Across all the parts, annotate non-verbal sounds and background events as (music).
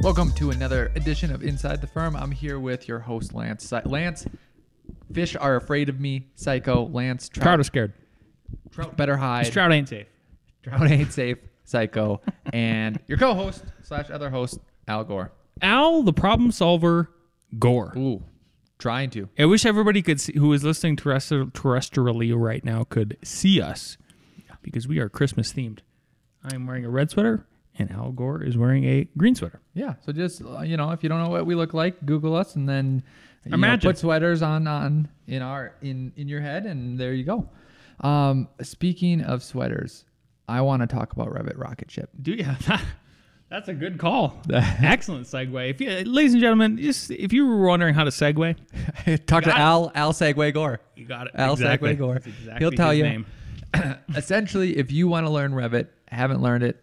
Welcome to another edition of Inside the Firm. I'm here with your host, Lance. Lance, fish are afraid of me. Psycho, Lance, trout, Trout are scared. trout better hide. Trout ain't safe. Trout (laughs) ain't safe. Psycho, and your co-host slash other host, Al Gore. Al, the problem solver, Gore. Ooh, trying to. I wish everybody could see who is listening terrestri- terrestrially right now could see us because we are Christmas themed. I am wearing a red sweater and Al Gore is wearing a green sweater. Yeah. So just uh, you know, if you don't know what we look like, Google us, and then you know, Imagine. put sweaters on on in our in in your head, and there you go. Um, speaking of sweaters, I want to talk about Revit Rocket Ship. Do you? (laughs) That's a good call. (laughs) Excellent segue. If you, ladies and gentlemen, just if you were wondering how to segue, (laughs) Talk to it. Al Al Segway Gore. you got it. Al exactly. Segway Gore. Exactly He'll tell you. (coughs) Essentially, if you want to learn Revit, haven't learned it,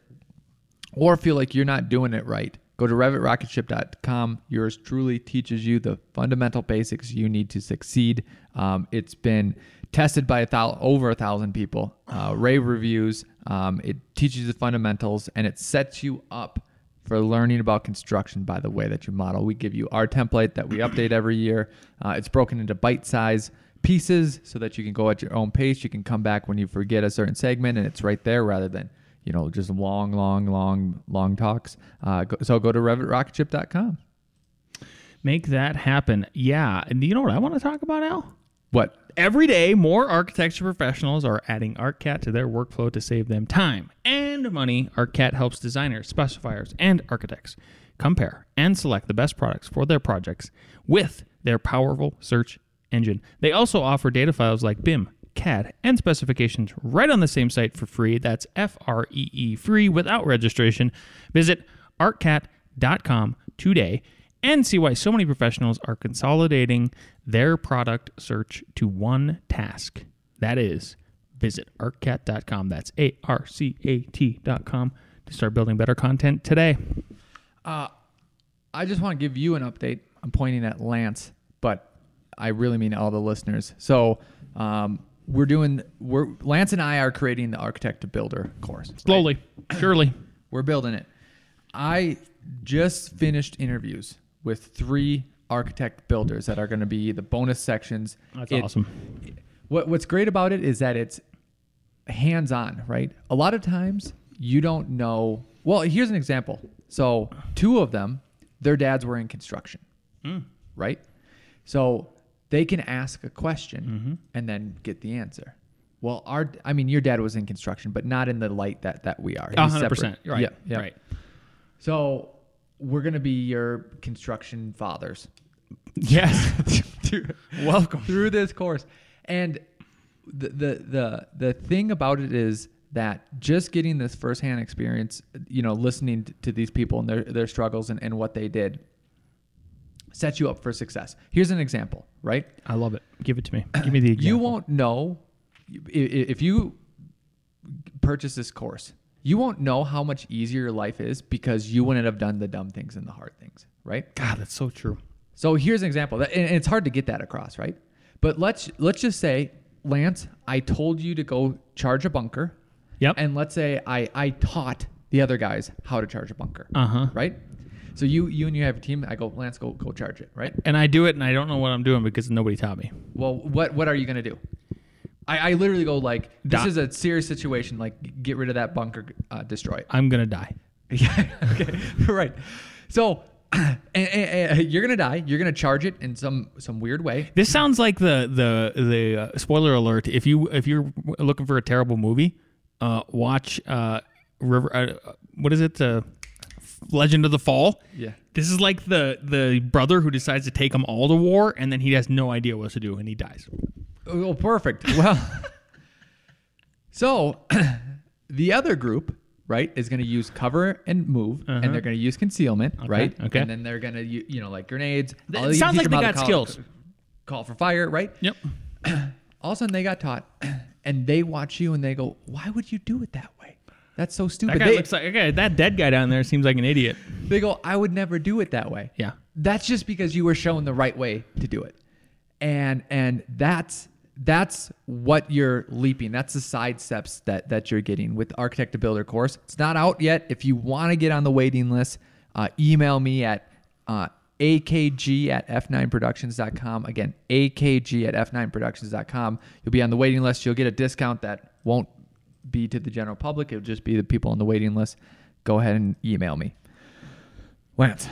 or feel like you're not doing it right, go to RevitRocketship.com. Yours truly teaches you the fundamental basics you need to succeed. Um, it's been tested by a over a thousand people, uh, rave reviews. Um, it teaches the fundamentals and it sets you up for learning about construction by the way that you model. We give you our template that we update every year. Uh, it's broken into bite size pieces so that you can go at your own pace. You can come back when you forget a certain segment and it's right there rather than, you know, just long, long, long, long talks. Uh, go, so go to revitrocketship.com. Make that happen. Yeah. And you know what I want to talk about, Al? What? Every day, more architecture professionals are adding ARCAT to their workflow to save them time and money. ARCAT helps designers, specifiers, and architects compare and select the best products for their projects with their powerful search engine. They also offer data files like BIM, CAD, and specifications right on the same site for free. That's F R E E free without registration. Visit arcat.com today and see why so many professionals are consolidating their product search to one task. That is, visit arcat.com. That's A R C A T.com to start building better content today. I just want to give you an update. I'm pointing at Lance, but I really mean all the listeners. So um, we're doing, we're Lance and I are creating the architect to builder course. right? Slowly, surely. We're building it. I just finished interviews with three architect builders that are going to be the bonus sections. That's It- awesome. What What's great about it is that it's hands on, right? A lot of times you don't know. Well, here's an example. So, two of them, their dads were in construction, hmm. right? So they can ask a question mm-hmm. and then get the answer. Well, our, I mean, your dad was in construction, but not in the light that that we are. Hundred percent. Right. Right. So we're gonna be your construction fathers Yes. (laughs) (laughs) Welcome. through this course. And the, the the the thing about it is that just getting this firsthand experience, you know, listening to these people and their their struggles and, and what they did sets you up for success. Here's an example, right? I love it. Give it to me. Give me the (clears throat) example. You won't know if you purchase this course. You won't know how much easier your life is because you wouldn't have done the dumb things and the hard things, right? God, that's so true. So here's an example, and it's hard to get that across, right? But let's let's just say, Lance, I told you to go charge a bunker, Yep. and let's say I I taught the other guys how to charge a bunker, Uh huh. right? So you you and you have a team. I go, Lance, go go charge it, right? And I do it, and I don't know what I'm doing because nobody taught me. Well, what what are you gonna do? I, I literally go like, this Dot. is a serious situation. Like, get rid of that bunker, uh, destroy it. I'm gonna die. (laughs) Yeah. okay. (laughs) right. So, and, and- and you're gonna die. You're gonna charge it in some some weird way. This sounds like the the the uh, spoiler alert. If you if you're looking for a terrible movie, uh, watch uh, River. Uh, what is it? Legend of the Fall. Yeah. This is like the the brother who decides to take them all to war, and then he has no idea what to do, and he dies. Oh, perfect. Well, (laughs) so (clears throat) the other group right, is going to use cover and move, Uh-huh. and they're going to use concealment, right? okay. And then they're going to, you know, like grenades. Th- it sounds like they got call- skills. Call for fire, right? Yep. (clears throat) All of a sudden, they got taught, (clears throat) and they watch you, and they go, "Why would you do it that way? That's so That stupid." guy They, looks like okay. That dead guy down there seems like an idiot. they go, "I would never do it that way." Yeah. that's just because you were shown the right way to do it and and that's that's what you're leaping that's the side steps that that you're getting with architect to builder course it's not out yet if you want to get on the waiting list uh, email me at uh, akg at f9productions.com again akg at f9productions.com you'll be on the waiting list you'll get a discount that won't be to the general public it'll just be the people on the waiting list go ahead and email me lance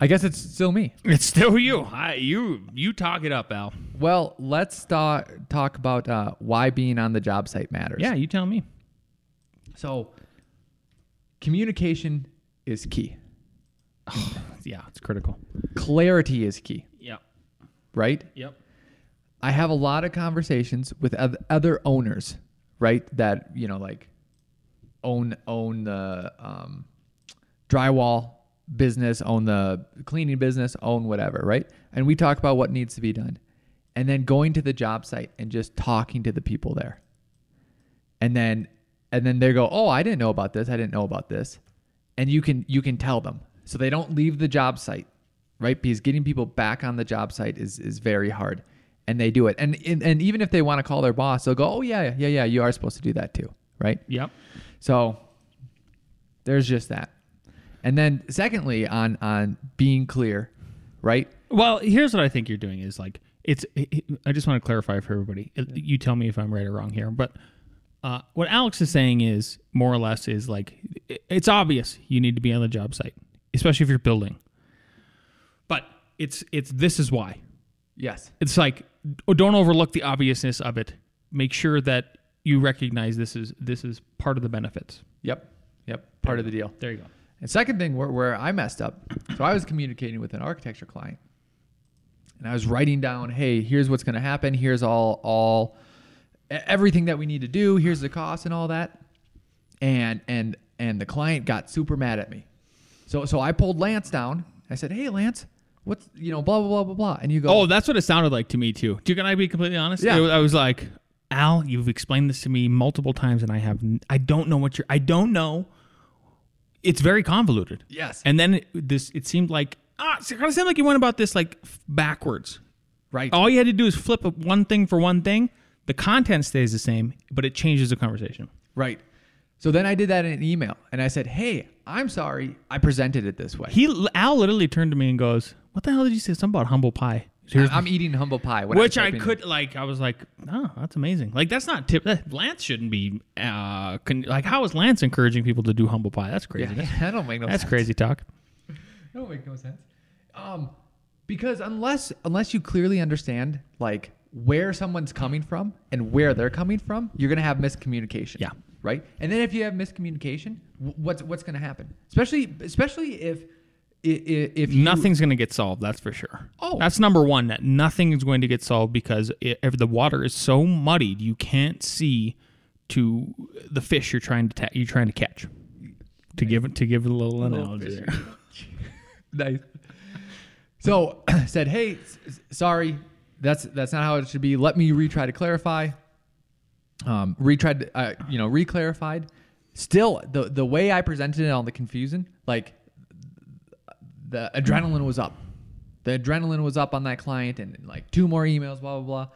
i guess it's still me It's still you. I, you you talk it up, Al. well, let's talk talk about uh, why being on the job site matters. Yeah, you tell me. So, communication is key. (sighs) Yeah, it's critical. Clarity is key, Yep. right? Yep. I have a lot of conversations with other owners, right? That you know, like own own the um, drywall business, own the cleaning business, own whatever, right? And we talk about what needs to be done, and then going to the job site and just talking to the people there, and then and then they go, "Oh, I didn't know about this. I didn't know about this," and you can you can tell them so they don't leave the job site right? Because getting people back on the job site is is very hard, and they do it. And and, and even if they want to call their boss, they'll go, "Oh yeah, yeah, yeah, you are supposed to do that too, right?" Yep. So there's just that. And then secondly, on on being clear, right? Well, here's what I think you're doing is like it's. It, it- I just want to clarify for everybody. It- You tell me if I'm right or wrong here, but uh, what Alex is saying is more or less is like it's obvious you need to be on the job site, especially if you're building. But it's it's this is why. Yes. It's like oh, don't overlook the obviousness of it. Make sure that you recognize this is this is part of the benefits. Yep. Yep. Part of the deal. There you go. And second thing where, where I messed up, so I was communicating with an architecture client, and I was writing down, hey, here's what's going to happen. Here's all all everything that we need to do. Here's the cost and all that. And and and the client got super mad at me. So so I pulled Lance down. I said, hey, Lance, what's you know blah blah blah blah blah. And you go, Oh, that's what it sounded like to me too. Do you can I be completely honest? Yeah. I was like, Al, you've explained this to me multiple times, and I have i don't know what you're. I don't know. It's very convoluted. yes, And then it, this it seemed like ah, it kind of seemed like you went about this like backwards. right. All you had to do is flip one thing for one thing. The content stays the same, but it changes the conversation. Right. So then I did that in an email and I said, Hey, I'm sorry I presented it this way. He Al literally turned to me and goes, "What the hell did you say? Something about humble pie." Here's I'm eating humble pie. when which I'm I typing could like. I was like, oh, that's amazing. Like that's not tip. That, Lance shouldn't be. Uh, con- like how is Lance encouraging people to do humble pie? That's crazy. Yeah, (laughs) that don't make no That's sense. crazy talk. That don't make no sense. Um, because unless unless you clearly understand like where someone's coming from and where they're coming from, you're gonna have miscommunication. Yeah. Right. And then if you have miscommunication, wh- what's what's gonna happen? Especially especially if i- i- if you, Nothing's going to get solved. That's for sure. Oh. that's number one. That nothing is going to get solved because it, if the water is so muddied, you can't see to the fish you're trying to ta- you're trying to catch. To give to give a little analogy there. (laughs) nice. So (clears throat) said, "Hey, sorry, that's that's not how it should be. Let me retry to clarify." Um, retried, uh, you know, reclarified. Still, the the way I presented it on the confusion, like the adrenaline was up. The adrenaline was up on that client, and like two more emails, blah blah blah.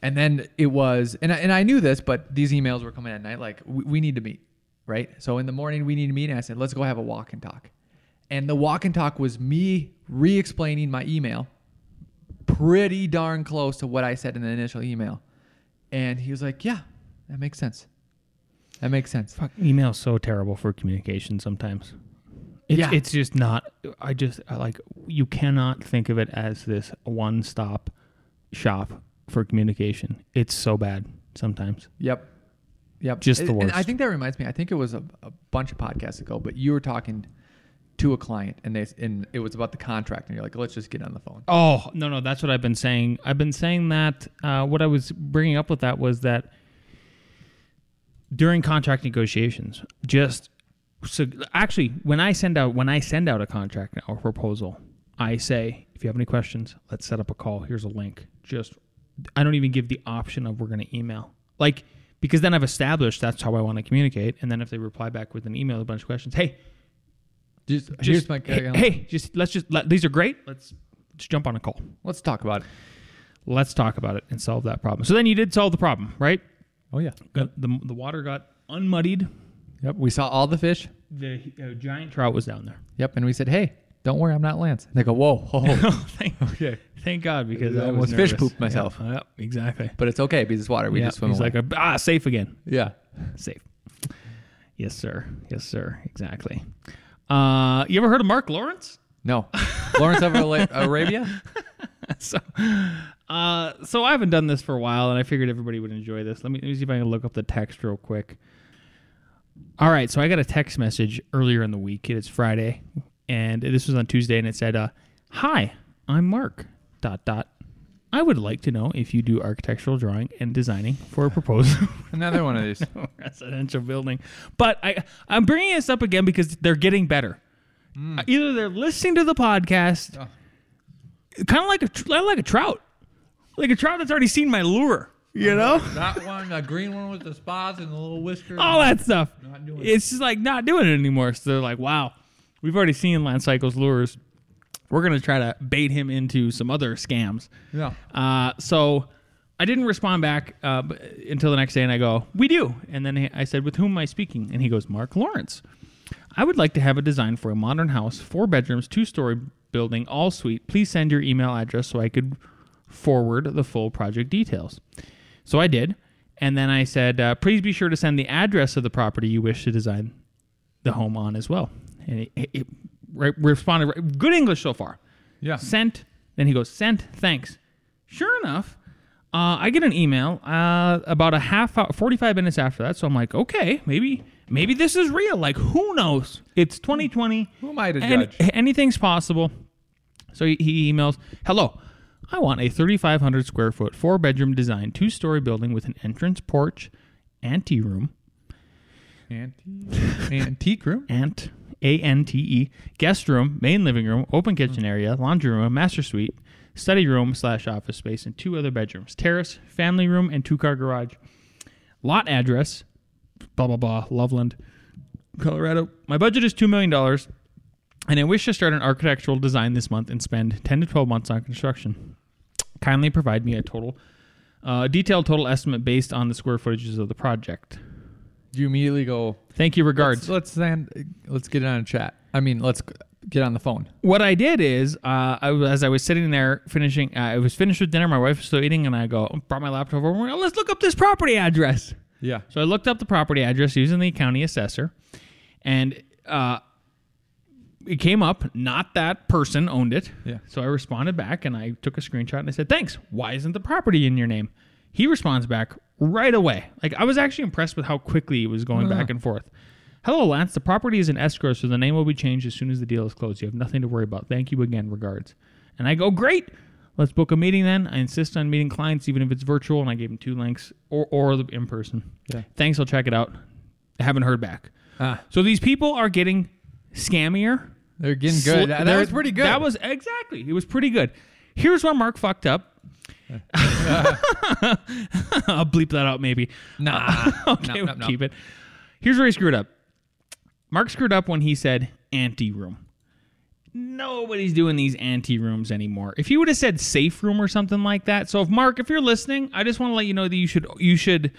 And then it was, and I, and I knew this, but these emails were coming at night. Like we, we need to meet, right? So in the morning we need to meet, and I said, let's go have a walk and talk. And the walk and talk was me re-explaining my email, pretty darn close to what I said in the initial email. And he was like, "Yeah, that makes sense. That makes sense." Fuck, email's so terrible for communication sometimes. It's, Yeah. it's just not. I just I like you cannot think of it as this one stop shop for communication. It's so bad sometimes. Yep. Yep. Just the and I think that reminds me. I think it was a, a bunch of podcasts ago, but you were talking to a client, and they and it was about the contract, and you're like, "Let's just get on the phone." Oh no no that's what I've been saying. I've been saying that. Uh, what I was bringing up with that was that during contract negotiations, just so actually, when I send out when I send out a contract or proposal, I say, if you have any questions, let's set up a call. Here's a link. Just I don't even give the option of we're going to email. Like because then I've established that's how I want to communicate, and then if they reply back with an email, a bunch of questions, hey, Just, just, here's my hey, hey, just let's just let, these are great. Let's just jump on a call. Let's talk about it. Let's talk about it and solve that problem. So then you did solve the problem, right? Oh yeah. Got the the water got unmuddied. Yep. We saw all the fish. The uh, giant trout was down there. Yep. And we said, hey, don't worry, I'm not Lance. And they go, whoa, whoa. (laughs) Oh, (laughs) thank, okay. thank God because I I was almost fish pooped myself. Yep, yeah, exactly. But it's okay because it's water. We yeah, just swim he's away. like a, ah safe again. yeah. Safe. Yes, sir. Yes, sir. Exactly. Uh, you ever heard of Mark Lawrence? No. (laughs) Lawrence of Arabia? so, uh, so I haven't done this for a while, and I figured everybody would enjoy this. Let me, let me see if I can look up the text real quick. All right, so I got a text message earlier in the week. It is Friday, and this was on Tuesday, and it said, uh, "Hi, I'm Mark. Dot dot. I would like to know if you do architectural drawing and designing for a proposal (laughs) Another one of these. (laughs) residential building." But I, I'm bringing this up again because they're getting better. Uh, Either they're listening to the podcast, Oh. kind of like a like a trout, like a trout that's already seen my lure. You know, that one, the green one with the spots and the little whiskers. all that stuff. Not doing it. It's just like not doing it anymore. So they're like, "Wow, we've already seen Lance Cycle's lures. We're gonna try to bait him into some other scams." Yeah. Uh, so I didn't respond back uh, until the next day, and I go, "We do." And then I said, "With whom am I speaking?" And he goes, "Mark Lawrence. I would like to have a design for a modern house, four bedrooms, two story building, all suite. Please send your email address so I could forward the full project details." So I did, and then I said, uh, "Please be sure to send the address of the property you wish to design the home on as well." And it, it, it re- responded, "Good English so far." Yeah. Sent. Then he goes, sent. Thanks. Sure enough, uh, I get an email uh, about a half hour, 45 minutes after that. So I'm like, okay, maybe maybe this is real. Like, who knows? It's 2020. Who am I to Any- judge? anything's possible. So he, he emails, hello. I want a 3,500 square foot, four bedroom design, two story building with an entrance porch, ante room, Antique, (laughs) antique room? Ant A N T E guest room, main living room, open kitchen hmm. area, laundry room, master suite, study room slash office space, and two other bedrooms, terrace, family room, and two car garage. Lot address, blah blah blah, Loveland, Colorado. My budget is two million dollars, and I wish to start an architectural design this month and spend ten to twelve months on construction. Kindly provide me a total, uh, detailed total estimate based on the square footages of the project. Do you immediately go, Thank you. Regards. let's, let's, send, let's get it on a chat. I mean, let's get on the phone. what I did is, uh, I was, as I was sitting there finishing, uh, I was finished with dinner. My wife was still eating, and I go, brought my laptop over. and Let's look up this property address. Yeah. So I looked up the property address using the county assessor, and uh, it came up. Not that person owned it. Yeah. So I responded back, and I took a screenshot, and I said, "Thanks. Why isn't the property in your name?" He responds back right away. Like I was actually impressed with how quickly he was going back and forth. Hello, Lance. The property is in escrow, so the name will be changed as soon as the deal is closed. You have nothing to worry about. Thank you again. Regards. And I go, great. Let's book a meeting then. I insist on meeting clients, even if it's virtual, and I gave him two links or or the in person. Yeah. Thanks. I'll check it out. I haven't heard back. Ah, So these people are getting scammier. They're getting Sl- good. That, that was pretty good. That was exactly. It was pretty good. Here's where Mark fucked up. (laughs) I'll bleep that out maybe. nah. (laughs) okay, no, we'll no. keep it. Here's where he screwed up. Mark screwed up when he said ante room. Nobody's doing these ante rooms anymore. If he would have said safe room or something like that. So if Mark, if you're listening, I just want to let you know that you should you should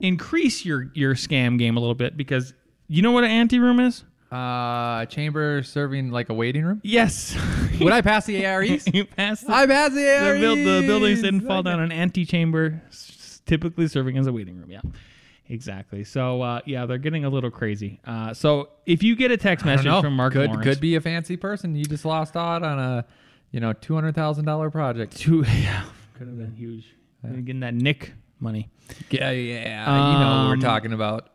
increase your your scam game a little bit because you know what an ante room is? Uh, chamber serving like a waiting room. Yes. Would I pass the AREs? (laughs) you passed the, I passed the the, build, the buildings didn't fall down an antechamber, s- typically serving as a waiting room. Yeah, exactly. So uh, yeah, they're getting a little crazy. Uh, so if you get a text I don't message know. from Mark could Lawrence, could be a fancy person. You just lost out on a, you know, two hundred thousand dollar project. to (laughs) yeah, could have been huge. Getting that Nick money. Yeah, yeah. you know what Um, we're talking about,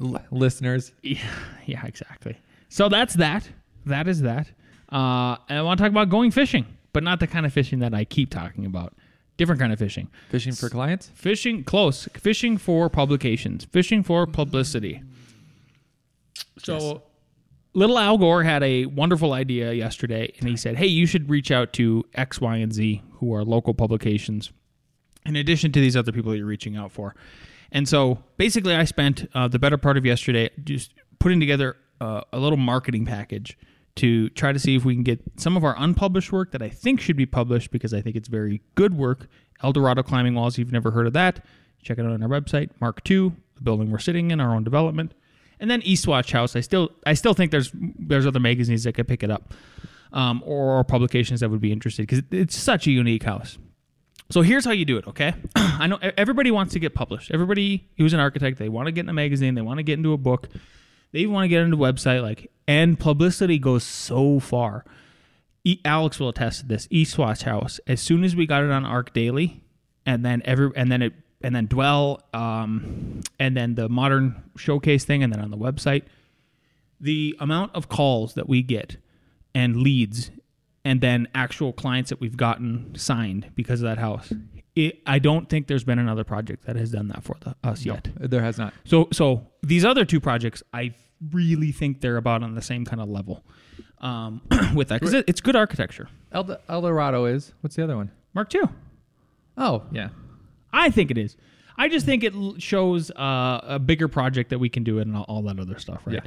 L- listeners. Yeah, (laughs) yeah, exactly. So that's that. That is that. Uh, and I want to talk about going fishing, but not the kind of fishing that I keep talking about. Different kind of fishing. Fishing for clients. Fishing close. Fishing for publications. Fishing for publicity. So, little Al Gore had a wonderful idea yesterday, and he said, "Hey, you should reach out to X, Y, and Z, who are local publications, in addition to these other people that you're reaching out for." And so, basically, I spent uh, the better part of yesterday just putting together uh, a little marketing package to try to see if we can get some of our unpublished work that I think should be published because I think it's very good work. Eldorado Climbing Walls, if you've never heard of that, check it out on our website. Mark II, the building we're sitting in, our own development and then Eastwatch House. I still I still think there's there's other magazines that could pick it up, um, or publications that would be interested because it's such a unique house. So here's how you do it. Okay, (clears throat) I know everybody wants to get published. Everybody who's an architect, they want to get in a magazine, they want to get into a book, they even want to get into a website. Like, and publicity goes so far. E- Alex will attest to this. Eastwatch House. As soon as we got it on ArchDaily, and then every and then it and then Dwell, um, and then the modern showcase thing, and then on the website, the amount of calls that we get and leads, and then actual clients that we've gotten signed because of that house. It, I don't think there's been another project that has done that for the, us yet. There has not. So, so these other two projects, I really think they're about on the same kind of level um, (coughs) with that because it, it's good architecture. El, El Dorado is. What's the other one? Mark two. Oh, yeah. I think it is. I just think it shows uh, a bigger project that we can do it and all, all that other stuff, right?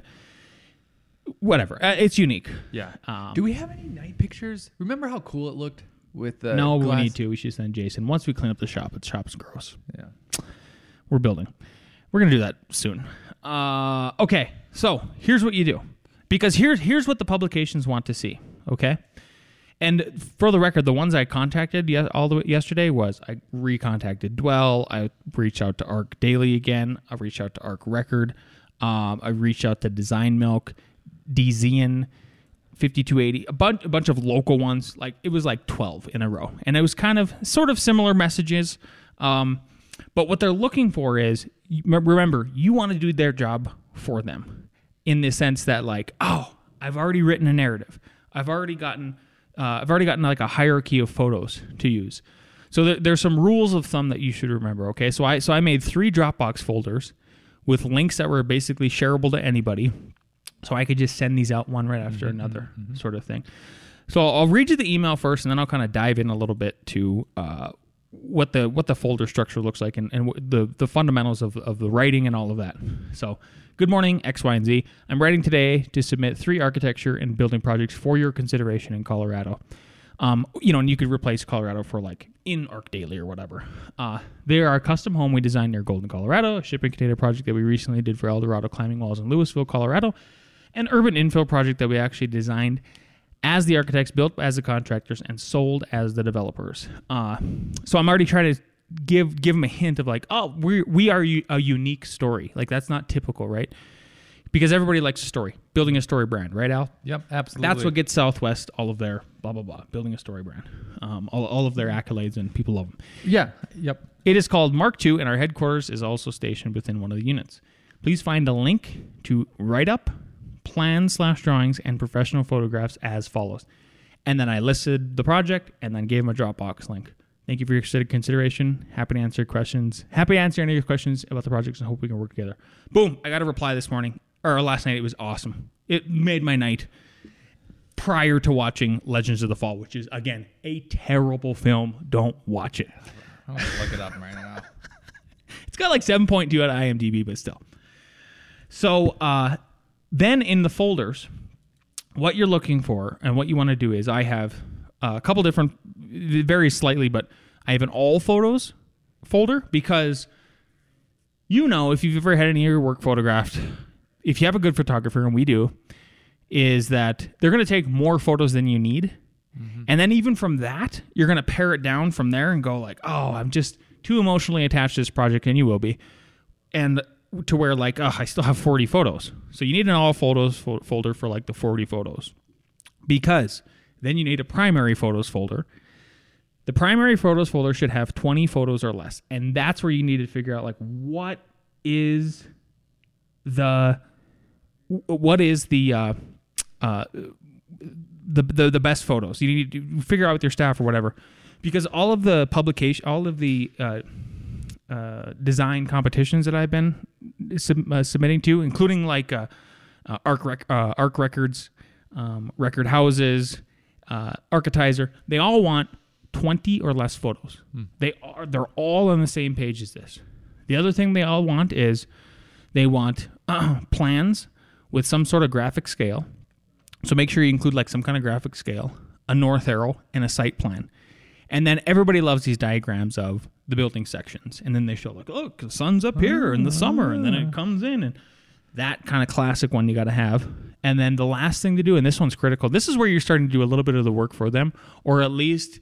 Whatever. Uh, it's unique. Yeah. Um, Do we have any night pictures? Remember how cool it looked with the no, we need to. We should send Jason. Once we clean up the shop, the shop's gross. Yeah. We're building. We're gonna do that soon. Uh, okay, so here's what you do, because here's here's what the publications want to see. Okay, and for the record, the ones I contacted ye- all the way yesterday was I recontacted Dwell. I reached out to ArchDaily again. I reached out to Arc Record. Um, I reached out to Design Milk, Dezeen. 5280 a bunch a bunch of local ones. Like it was like 12 in a row. And it was kind of sort of similar messages. Um, but what they're looking for is remember you want to do their job for them. In the sense that like oh i've already written a narrative. I've already gotten uh, i've already gotten like a hierarchy of photos to use. So there, there's some rules of thumb that you should remember okay? So i so i made three dropbox folders with links that were basically shareable to anybody so I could just send these out one right after another, sort of thing. So I'll read you the email first, and then I'll kind of dive in a little bit to uh, what the what the folder structure looks like and, and the the fundamentals of, of the writing and all of that. So, good morning, X, Y, and Z. I'm writing today to submit three architecture and building projects for your consideration in Colorado. Um, you know, and you could replace Colorado for like in ArchDaily or whatever. Uh, they are a custom home we designed near Golden, Colorado, a shipping container project that we recently did for Eldorado Climbing Walls in Louisville, Colorado, an urban infill project that we actually designed as the architects, built as the contractors, and sold as the developers. Uh, so I'm already trying to give give them a hint of like, oh, we we are a unique story. Like that's not typical, right? Because everybody likes a story, building a story brand, right, Al? Yep. Absolutely. That's what gets Southwest all of their blah blah blah, building a story brand, um, all, all of their accolades, and people love them. Yeah. Yep. It is called Mark II, and our headquarters is also stationed within one of the units. Please find a link to write up, plans slash drawings, and professional photographs as follows. And then I listed the project and then gave them a Dropbox link. Thank you for your consider- consideration. Happy to answer questions. Happy to answer any of your questions about the projects and hope we can work together. Boom! I got a reply this morning or last night. It was awesome. It made my night prior to watching Legends of the Fall, which is again a terrible film. Don't watch it. Gonna look it up right now. (laughs) It's got like 7.2 at IMDb, but still. So uh, then in the folders, what you're looking for and what you want to do is I have uh, a couple different, it varies slightly, but I have an all photos folder because you know if you've ever had any of your work photographed, if you have a good photographer, and we do, is that they're going to take more photos than you need. And then even from that, you're going to pare it down from there and go like, "Oh, I'm just too emotionally attached to this project and you will be." And to where like, "Oh, I still have 40 photos." So you need an all photos fo- folder for like the 40 photos. Because then you need a primary photos folder. The primary photos folder should have 20 photos or less. And that's where you need to figure out like what is the what is the uh, uh, the, the the best photos. You need to figure out with your staff or whatever, because all of the publication, all of the uh, uh, design competitions that I've been sub- uh, submitting to, including like uh, uh, Arc rec- uh, Arc Records, um, Record Houses, uh, Architizer. They all want 20 or less photos. They are they're all on the same page as this. The other thing they all want is they want uh, (clears throat) plans with some sort of graphic scale. So make sure you include like some kind of graphic scale, a north arrow, and a site plan. And then everybody loves these diagrams of the building sections. And then they show like, look, the sun's up here in the summer, and then it ah. comes in and that kind of classic one you got to have. And then the last thing to do, and this one's critical. This is where you're starting to do a little bit of the work for them, or at least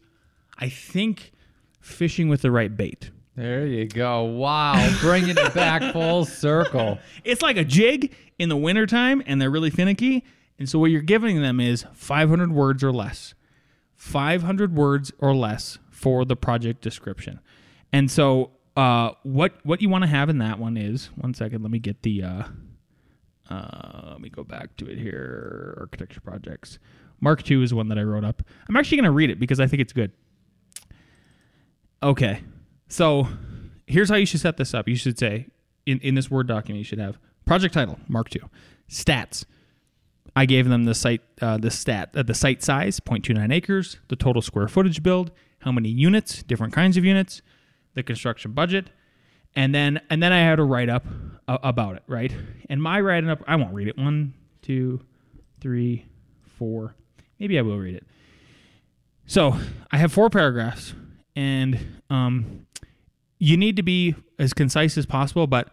I think fishing with the right bait. There you go. Wow, bringing it back (laughs) full circle. It's like a jig in the wintertime and they're really finicky. And so what you're giving them is 500 words or less. 500 words or less for the project description. And so uh, what what you want to have in that one is one second, let me get the uh, uh, let me go back to it here. Architecture projects. Mark II is one that I wrote up. I'm actually going to read it because I think it's good. Okay. So here's how you should set this up. You should say in, in this Word document, you should have project title, Mark II, stats. I gave them the site, uh, the stat, uh, the site size, 0.29 acres, the total square footage build, how many units, different kinds of units, the construction budget, and then and then I had a write up uh, about it, right? And my write up, I won't read it. One, two, three, four. Maybe I will read it. So I have four paragraphs, and um, you need to be as concise as possible. But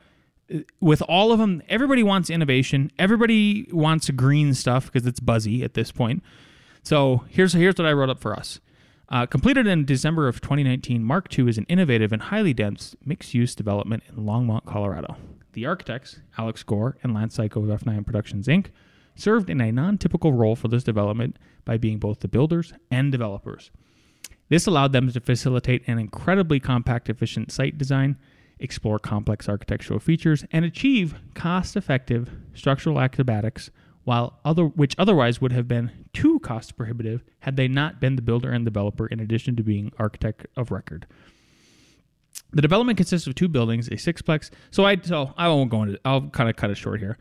with all of them, everybody wants innovation. Everybody wants green stuff because it's buzzy at this point. So here's here's what I wrote up for us. Uh, completed in December of 2019, Mark II is an innovative and highly dense mixed-use development in Longmont, Colorado. The architects, Alex Gore and Lance Psycho of F9 Productions Inc., served in a non-typical role for this development by being both the builders and developers. This allowed them to facilitate an incredibly compact, efficient site design, explore complex architectural features, and achieve cost-effective structural acrobatics, while other which otherwise would have been too cost prohibitive had they not been the builder and developer in addition to being architect of record. The development consists of two buildings, a sixplex. So I so I won't go into. I'll kind of cut it short here.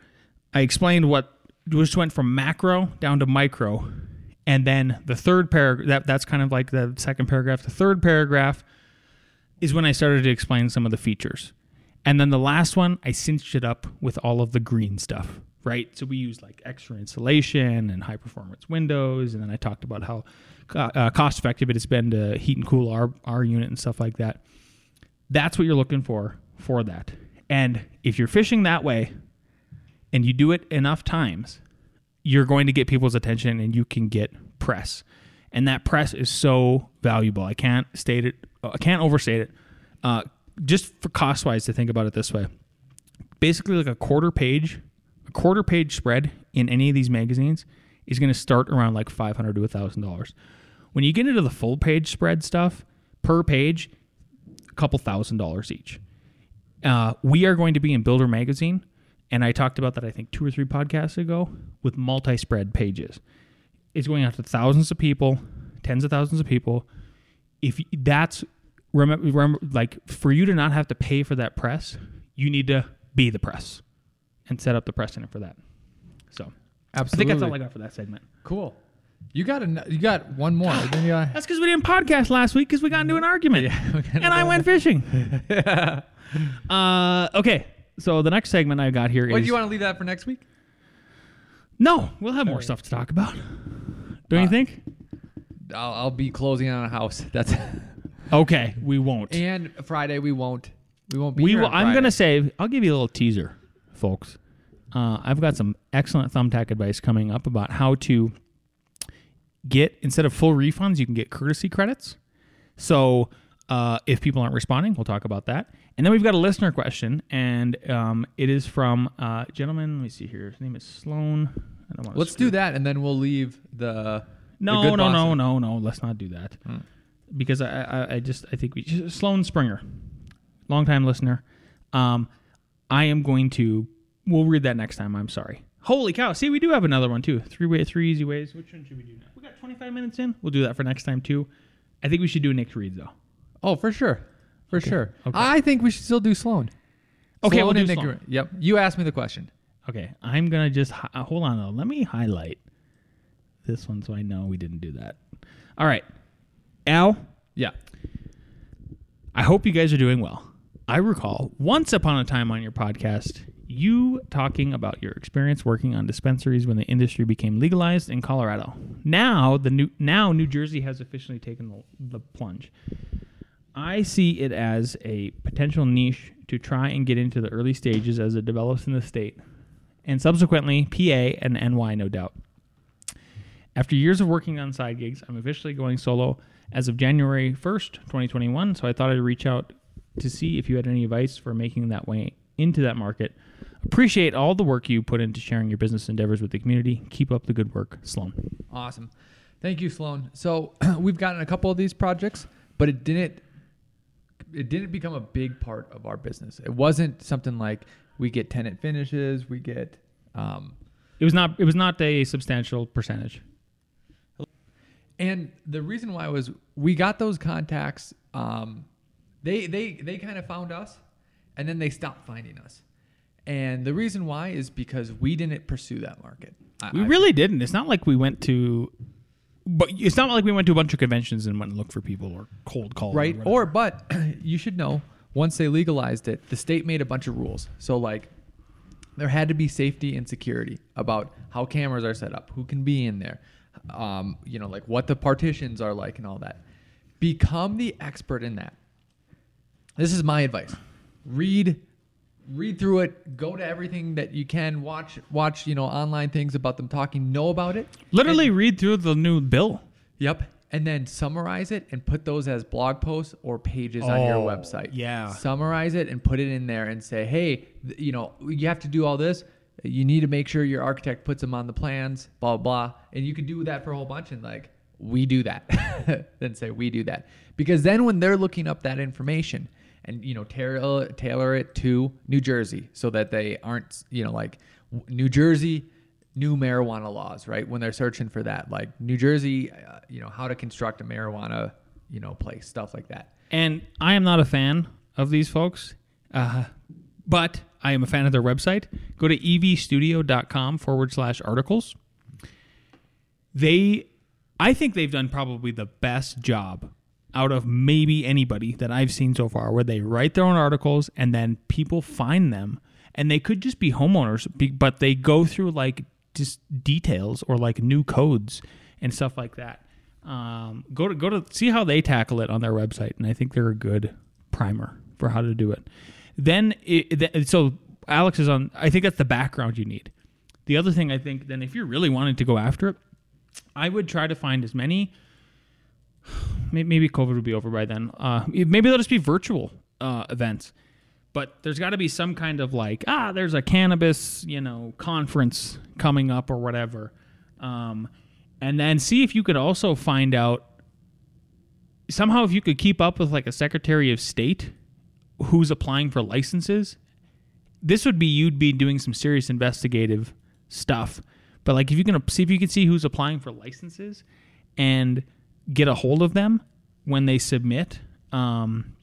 I explained what just went from macro down to micro, and then the third paragraph. That that's kind of like the second paragraph. The third paragraph is when I started to explain some of the features, and then the last one I cinched it up with all of the green stuff. Right, so we use like extra insulation and high performance windows, and then I talked about how uh, cost effective it has been to heat and cool our our unit and stuff like that. That's what you're looking for for that. And if you're fishing that way and you do it enough times, you're going to get people's attention and you can get press. And that press is so valuable. I can't state it, I can't overstate it. Uh, just for cost wise, to think about it this way basically, like a quarter page, a quarter page spread in any of these magazines is going to start around like 500 to $1,000. When you get into the full page spread stuff per page, a couple thousand dollars each. Uh, we are going to be in Builder Magazine, and I talked about that I think two or three podcasts ago with multi-spread pages. It's going out to thousands of people, tens of thousands of people. If that's remember, remember like for you to not have to pay for that press, you need to be the press and set up the precedent for that. So Absolutely. I think that's all I got for that segment. Cool. You got a, you got one more. (gasps) you got, That's because we didn't podcast last week because we got into an argument. and I went fishing. (laughs) uh, okay, so the next segment I got here is What do you want to leave that for next week? no. We'll have more stuff to talk about. Don't you Uh, think? I'll, I'll be closing on a house. (laughs) That's Okay, we won't. and Friday we won't. We won't be. We here will. I'm gonna say. I'll give you a little teaser, folks. Uh, I've got some excellent thumbtack advice coming up about how to get instead of full refunds, you can get courtesy credits. So uh, if people aren't responding, we'll talk about that. And then we've got a listener question, and um, it is from uh, gentleman. Let me see here. His name is Sloan. I don't want. Let's do that, and then we'll leave the. No, no, good no, no, no. Let's not do that. Hmm. Because I, I, I just, I think we Sloan Springer, longtime listener. Um, I am going to. We'll read that next time. I'm sorry. Holy cow! See, we do have another one too. Three way, three easy ways. Which one should we do now? We got 25 minutes in. We'll do that for next time too. I think we should do Nick Reed though. Oh, for sure, for sure. okay. I think we should still do Sloan. Okay, Sloan we'll do Nick- Sloan. Yep. You asked me the question, Okay, I'm gonna just hi- hold on. Though. Let me highlight this one so I know we didn't do that. All right, Al. Yeah. I hope you guys are doing well. I recall once upon a time on your podcast, you talking about your experience working on dispensaries when the industry became legalized in Colorado. Now the new now New Jersey has officially taken the, the plunge. I see it as a potential niche to try and get into the early stages as it develops in the state, and subsequently PA and NY, no doubt. After years of working on side gigs, I'm officially going solo as of January 1st, 2021. So I thought I'd reach out to see if you had any advice for making that way into that market. Appreciate all the work you put into sharing your business endeavors with the community. Keep up the good work, Sloan. Awesome. Thank you, Sloan. So (clears throat) we've gotten a couple of these projects, but it didn't it didn't become a big part of our business. It wasn't something like we get tenant finishes, we get um, It was not. It was not a substantial percentage. And the reason why was we got those contacts. Um, they they they kind of found us, and then they stopped finding us. And the reason why is because we didn't pursue that market. I- We I- really didn't. It's not like we went to, but it's not like we went to a bunch of conventions and went and looked for people or cold called. right whatever. or but (clears throat) you should know once they legalized it the state made a bunch of rules so like there had to be safety and security about how cameras are set up who can be in there um, you know like what the partitions are like and all that become the expert in that this is my advice read read through it go to everything that you can watch watch you know online things about them talking know about it literally read through the new bill. Yep. And then summarize it and put those as blog posts or pages on your Oh, website. yeah. Summarize it and put it in there and say, hey, you know, you have to do all this. You need to make sure your architect puts them on the plans, blah, blah, blah. And you can do that for a whole bunch and like, we do that. (laughs) then say, we do that. Because then when they're looking up that information and, you know, tailor, tailor it to New Jersey so that they aren't, you know, like New Jersey new marijuana laws, right? When they're searching for that, like New Jersey, uh, you know, how to construct a marijuana, you know, place, stuff like that. And I am not a fan of these folks, uh, but I am a fan of their website. Go to evstudio.com forward slash articles. They, I think they've done probably the best job out of maybe anybody that I've seen so far, where they write their own articles and then people find them. And they could just be homeowners, but they go through like just details or like new codes and stuff like that. Um, go to go to see how they tackle it on their website, and I think they're a good primer for how to do it. Then, it, th- so Alex is on. I think that's the background you need. The other thing I think, then, if you're really wanting to go after it, I would try to find as many. Maybe COVID would be over by then. Uh, maybe they'll just be virtual uh, events. But there's got to be some kind of like, ah, there's a cannabis, you know, conference coming up or whatever. Um, and then see if you could also find out somehow if you could keep up with like a Secretary of State who's applying for licenses. This would be you'd be doing some serious investigative stuff. But like if you can see if you can see who's applying for licenses and get a hold of them when they submit um,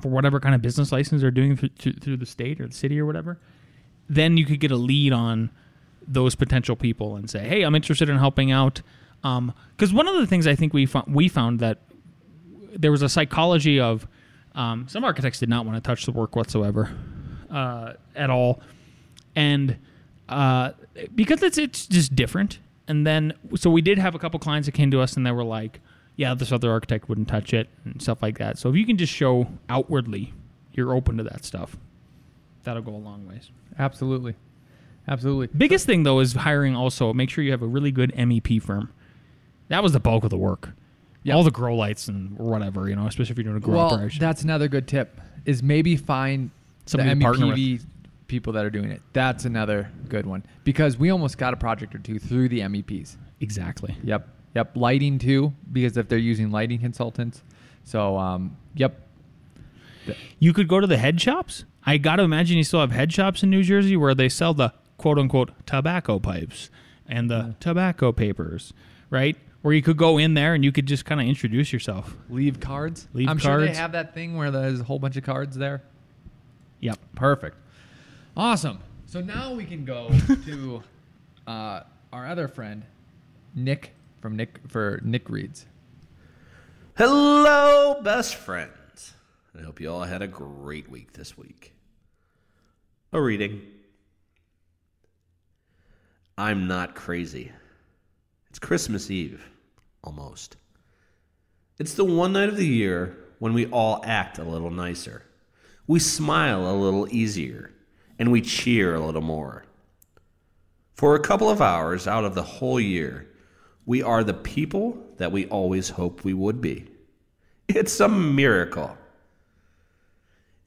for whatever kind of business license they're doing through, through, the state or the city or whatever, then you could get a lead on those potential people and say, "Hey, I'm interested in helping out." Because one of the things I think we found, we found that there was a psychology of um, some architects did not want to touch the work whatsoever uh, at all, and uh, because it's it's just different. And then so we did have a couple clients that came to us and they were like, "Yeah, this other architect wouldn't touch it" and stuff like that. So if you can just show outwardly you're open to that stuff, that'll go a long ways. Absolutely. Absolutely. Biggest thing though is hiring. Also, make sure you have a really good MEP firm. That was the bulk of the work. All the grow lights and whatever, you know, especially if you're doing a grow Well, operation. that's another good tip is maybe find Somebody the. MEPV people that are doing it. That's another good one because we almost got a project or two through the MEPs. exactly. Yep. Yep. Lighting too, because if they're using lighting consultants. So, um, yep. You could go to the head shops. I got to imagine you still have head shops in New Jersey where they sell the quote unquote tobacco pipes and the tobacco papers, right? Where you could go in there and you could just kind of introduce yourself. Leave cards. Leave I'm sure they have that thing where there's a whole bunch of cards there. Yep. Perfect. Awesome. So now we can go (laughs) to uh, our other friend, Nick from Nick for Nick Reads. Hello, best friends. I hope you all had a great week this week. A reading. I'm not crazy. It's Christmas Eve, almost. It's the one night of the year when we all act a little nicer. We smile a little easier, and we cheer a little more. For a couple of hours out of the whole year, we are the people that we always hoped we would be. It's a miracle.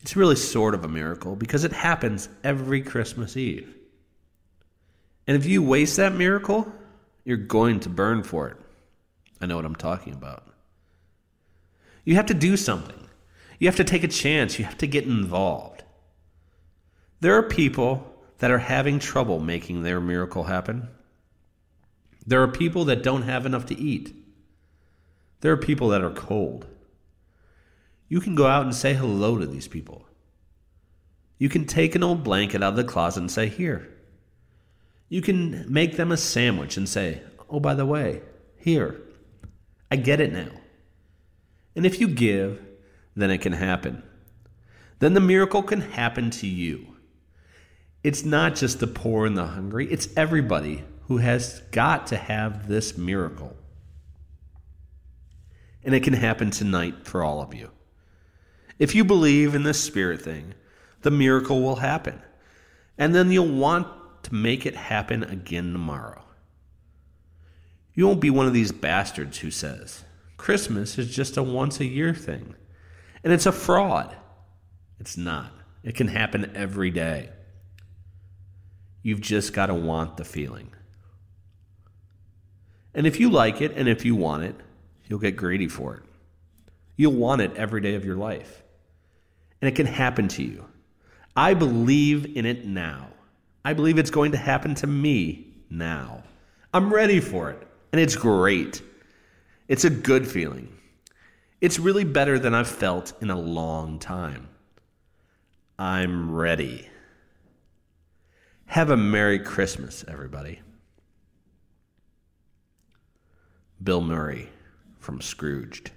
It's really sort of a miracle because it happens every Christmas Eve. And if you waste that miracle, you're going to burn for it. I know what I'm talking about. You have to do something. You have to take a chance. You have to get involved. There are people that are having trouble making their miracle happen. There are people that don't have enough to eat. There are people that are cold. You can go out and say hello to these people. You can take an old blanket out of the closet and say, Here. You can make them a sandwich and say, Oh, by the way, here. I get it now. And if you give, then it can happen. Then the miracle can happen to you. It's not just the poor and the hungry, it's everybody who has got to have this miracle. And it can happen tonight for all of you. If you believe in this spirit thing, the miracle will happen. And then you'll want to make it happen again tomorrow. You won't be one of these bastards who says, Christmas is just a once a year thing. And it's a fraud. It's not. It can happen every day. You've just got to want the feeling. And if you like it and if you want it, you'll get greedy for it. You'll want it every day of your life. And it can happen to you. I believe in it now. I believe it's going to happen to me now. I'm ready for it. And it's great. It's a good feeling. It's really better than I've felt in a long time. I'm ready. Have a Merry Christmas, everybody. Bill Murray from Scrooged.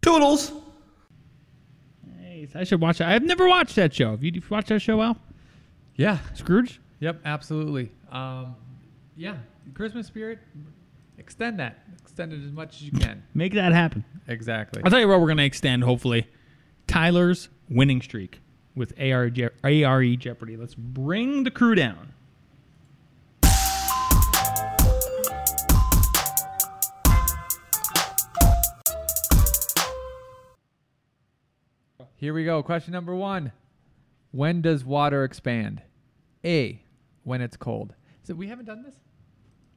Toodles! Hey, I should watch that. I've never watched that show. Have you watched that show, Al? Yeah. Scrooge? Yep. Absolutely. Um, yeah. Christmas spirit. Extend that. Extend it as much as you can. Make that happen. Exactly. I'll tell you what, we're going to extend, hopefully, Tyler's winning streak with AR Je- ARE Jeopardy. Let's bring the crew down. Here we go. Question number one. When does water expand? A. When it's cold. So we haven't done this?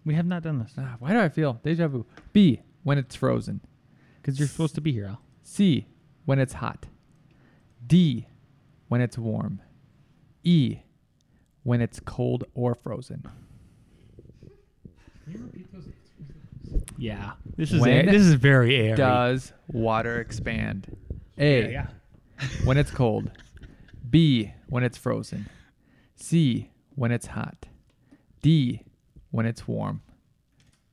We have not done this Ah, why do I feel deja vu? B. When it's frozen. because you're supposed to be here, Al. C. When it's hot. D. When it's warm. E. When it's cold or frozen. Yeah, this is When a, this is very ARE. Does water expand? A. yeah, (laughs) When it's cold. B. When it's frozen. C. When it's hot. D. When it's warm.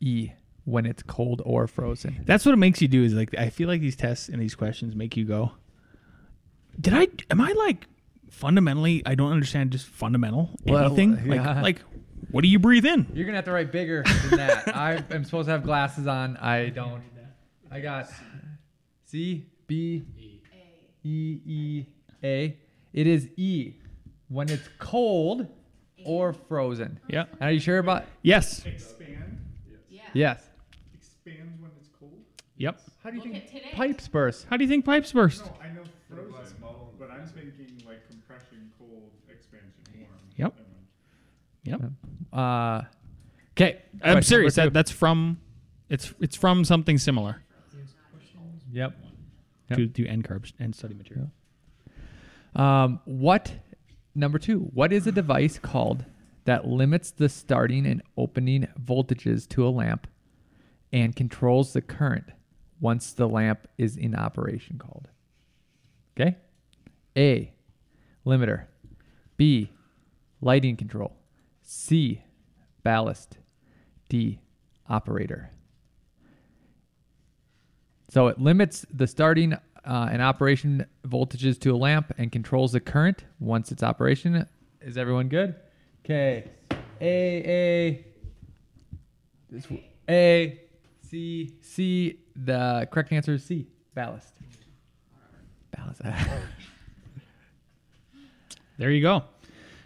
E. When it's cold or frozen. That's what it makes you do. Is like I feel like these tests and these questions make you go. Did I? Am I like fundamentally? I don't understand just fundamental Well, anything. yeah. Like like what do you breathe in? You're gonna have to write bigger than that. (laughs) I am supposed to have glasses on. I don't. I got C B E E A. It is E when it's cold or frozen. Yeah. Are you sure about? Yes. Expand. Yes. Expands when it's cold. Yep. How do you think pipes burst? How do you think pipes burst? No, I know frozen, but I'm thinking like compression cold, expansion warm. Yep. I don't. Yep. Uh, okay. I'm serious. That, that's from. It's it's from something similar Yep. Yep. to to NCARB's and study material. Um, what number two? What is a device called that limits the starting and opening voltages to a lamp and controls the current once the lamp is in operation? Called. Okay. A. Limiter. B. Lighting control. C. Ballast. D. Operator. So it limits the starting uh, and operation voltages to a lamp and controls the current once it's operation. Is everyone good? Okay. A A this A C C. The correct answer is C. Ballast. Ballast. (laughs) There you go.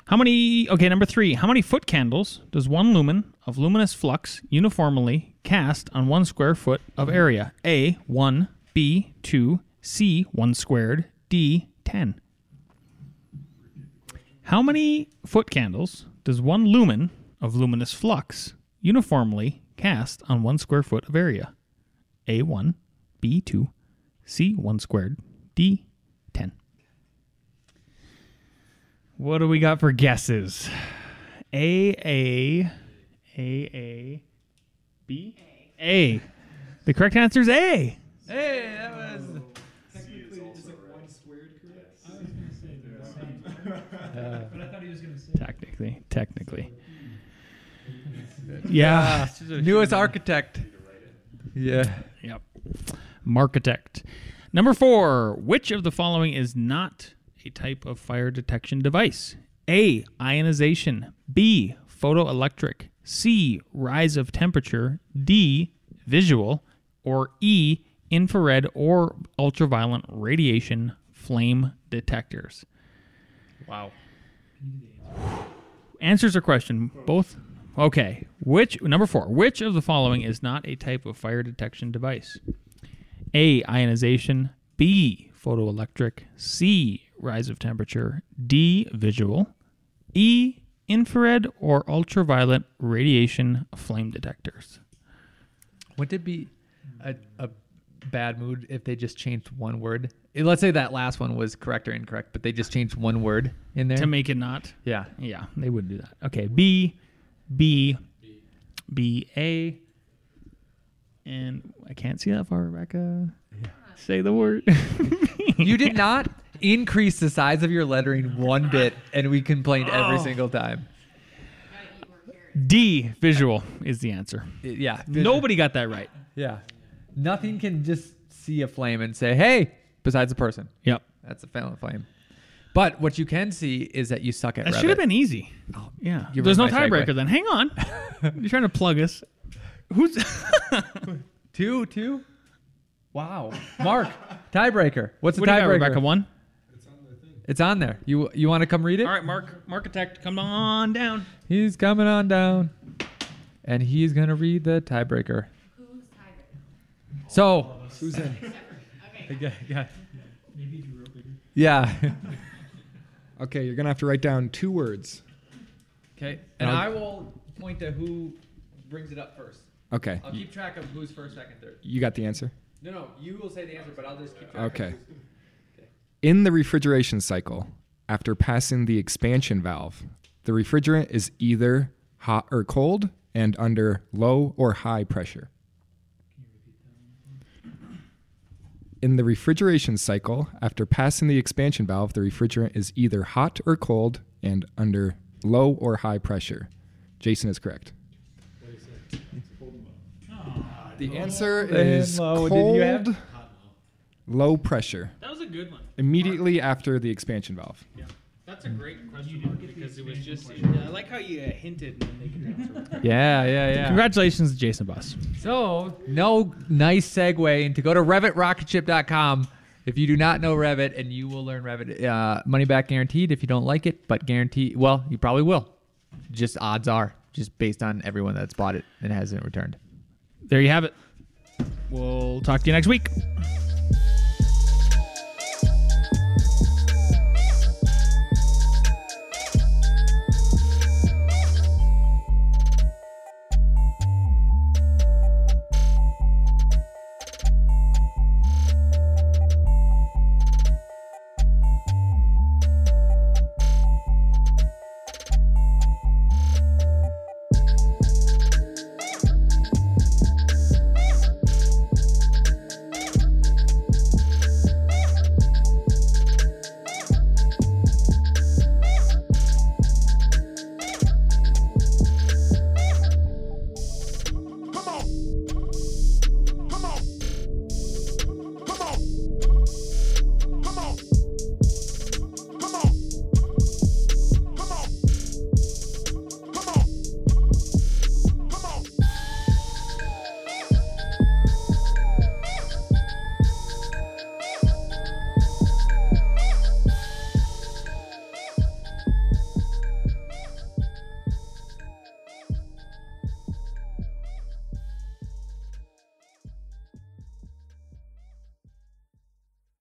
How many? Okay, number three. How many foot candles does one lumen of luminous flux uniformly cast on one square foot of area? A one, B two, C one squared, D ten. How many foot candles does one lumen of luminous flux uniformly cast on one square foot of area? A one, B two, C one squared, D ten. What do we got for guesses? A A A A B A. The correct answer is A. hey, that was. Uh, technically, technically. Yeah. Newest architect. Yeah. Yep. Markitect. Number four. Which of the following is not a type of fire detection device? A. Ionization. B. Photoelectric. C. Rise of temperature. D. Visual. Or E. Infrared or ultraviolet radiation flame detectors. Wow. Answers or question? Both? Okay. Which number four? Which of the following is not a type of fire detection device? A. Ionization. B. Photoelectric. C. Rise of temperature. D. Visual. E. Infrared or ultraviolet radiation flame detectors. Would it be a, a bad mood if they just changed one word? Eh, Let's say that last one was correct or incorrect, but they just changed one word in there. To make it not. yeah. Yeah, they wouldn't do that. Okay. B. B. B. A. And I can't see that far, Rebecca. Say the word. You did (laughs) not increase the size of your lettering one bit, and we complained every single time. D, visual is the answer. I- Yeah. Nobody got that right. Yeah. Nothing can just see a flame and say, "Hey," besides a person. Yep. That's a fallen flame. But what you can see is that you suck at That Revit. should have been easy. Oh, yeah. you There's no ruined my tiebreaker then. Hang on. (laughs) You're trying to plug us. Who's (laughs) two, two. Wow, Mark, tiebreaker. What's the what do you got, tiebreaker? Rebecca? One. It's on there. You you want to come read it? All right, Mark. Mark Architect, come on down. He's coming on down, and he's gonna read the tiebreaker. So, Susan. (laughs) Okay, yeah. Yeah. (laughs) Okay, you're gonna have to write down two words. Okay, and I'll- I will point to who brings it up first. Okay. I'll keep track of who's first, second, third. You got the answer? No, no, you will say the answer, but I'll just keep track. Okay. Of who's, In the refrigeration cycle, after passing the expansion valve, the refrigerant is either hot or cold and under low or high pressure. In the refrigeration cycle, after passing the expansion valve, the refrigerant is either hot or cold and under low or high pressure. Jason is correct. The answer is low. cold, Did you have- low pressure, That was a good one. immediately after the expansion valve. That's a great question because it was just. I like how you hinted and make it answer. (laughs) Yeah, yeah, yeah. Congratulations, Jason Boss. So, no nice segue into go to RevitRocketship.com if you do not know Revit, and you will learn Revit. Uh, money back guaranteed if you don't like it, but guarantee. Well, you probably will. Just odds are, just based on everyone that's bought it and hasn't returned. There you have it. We'll talk to you next week.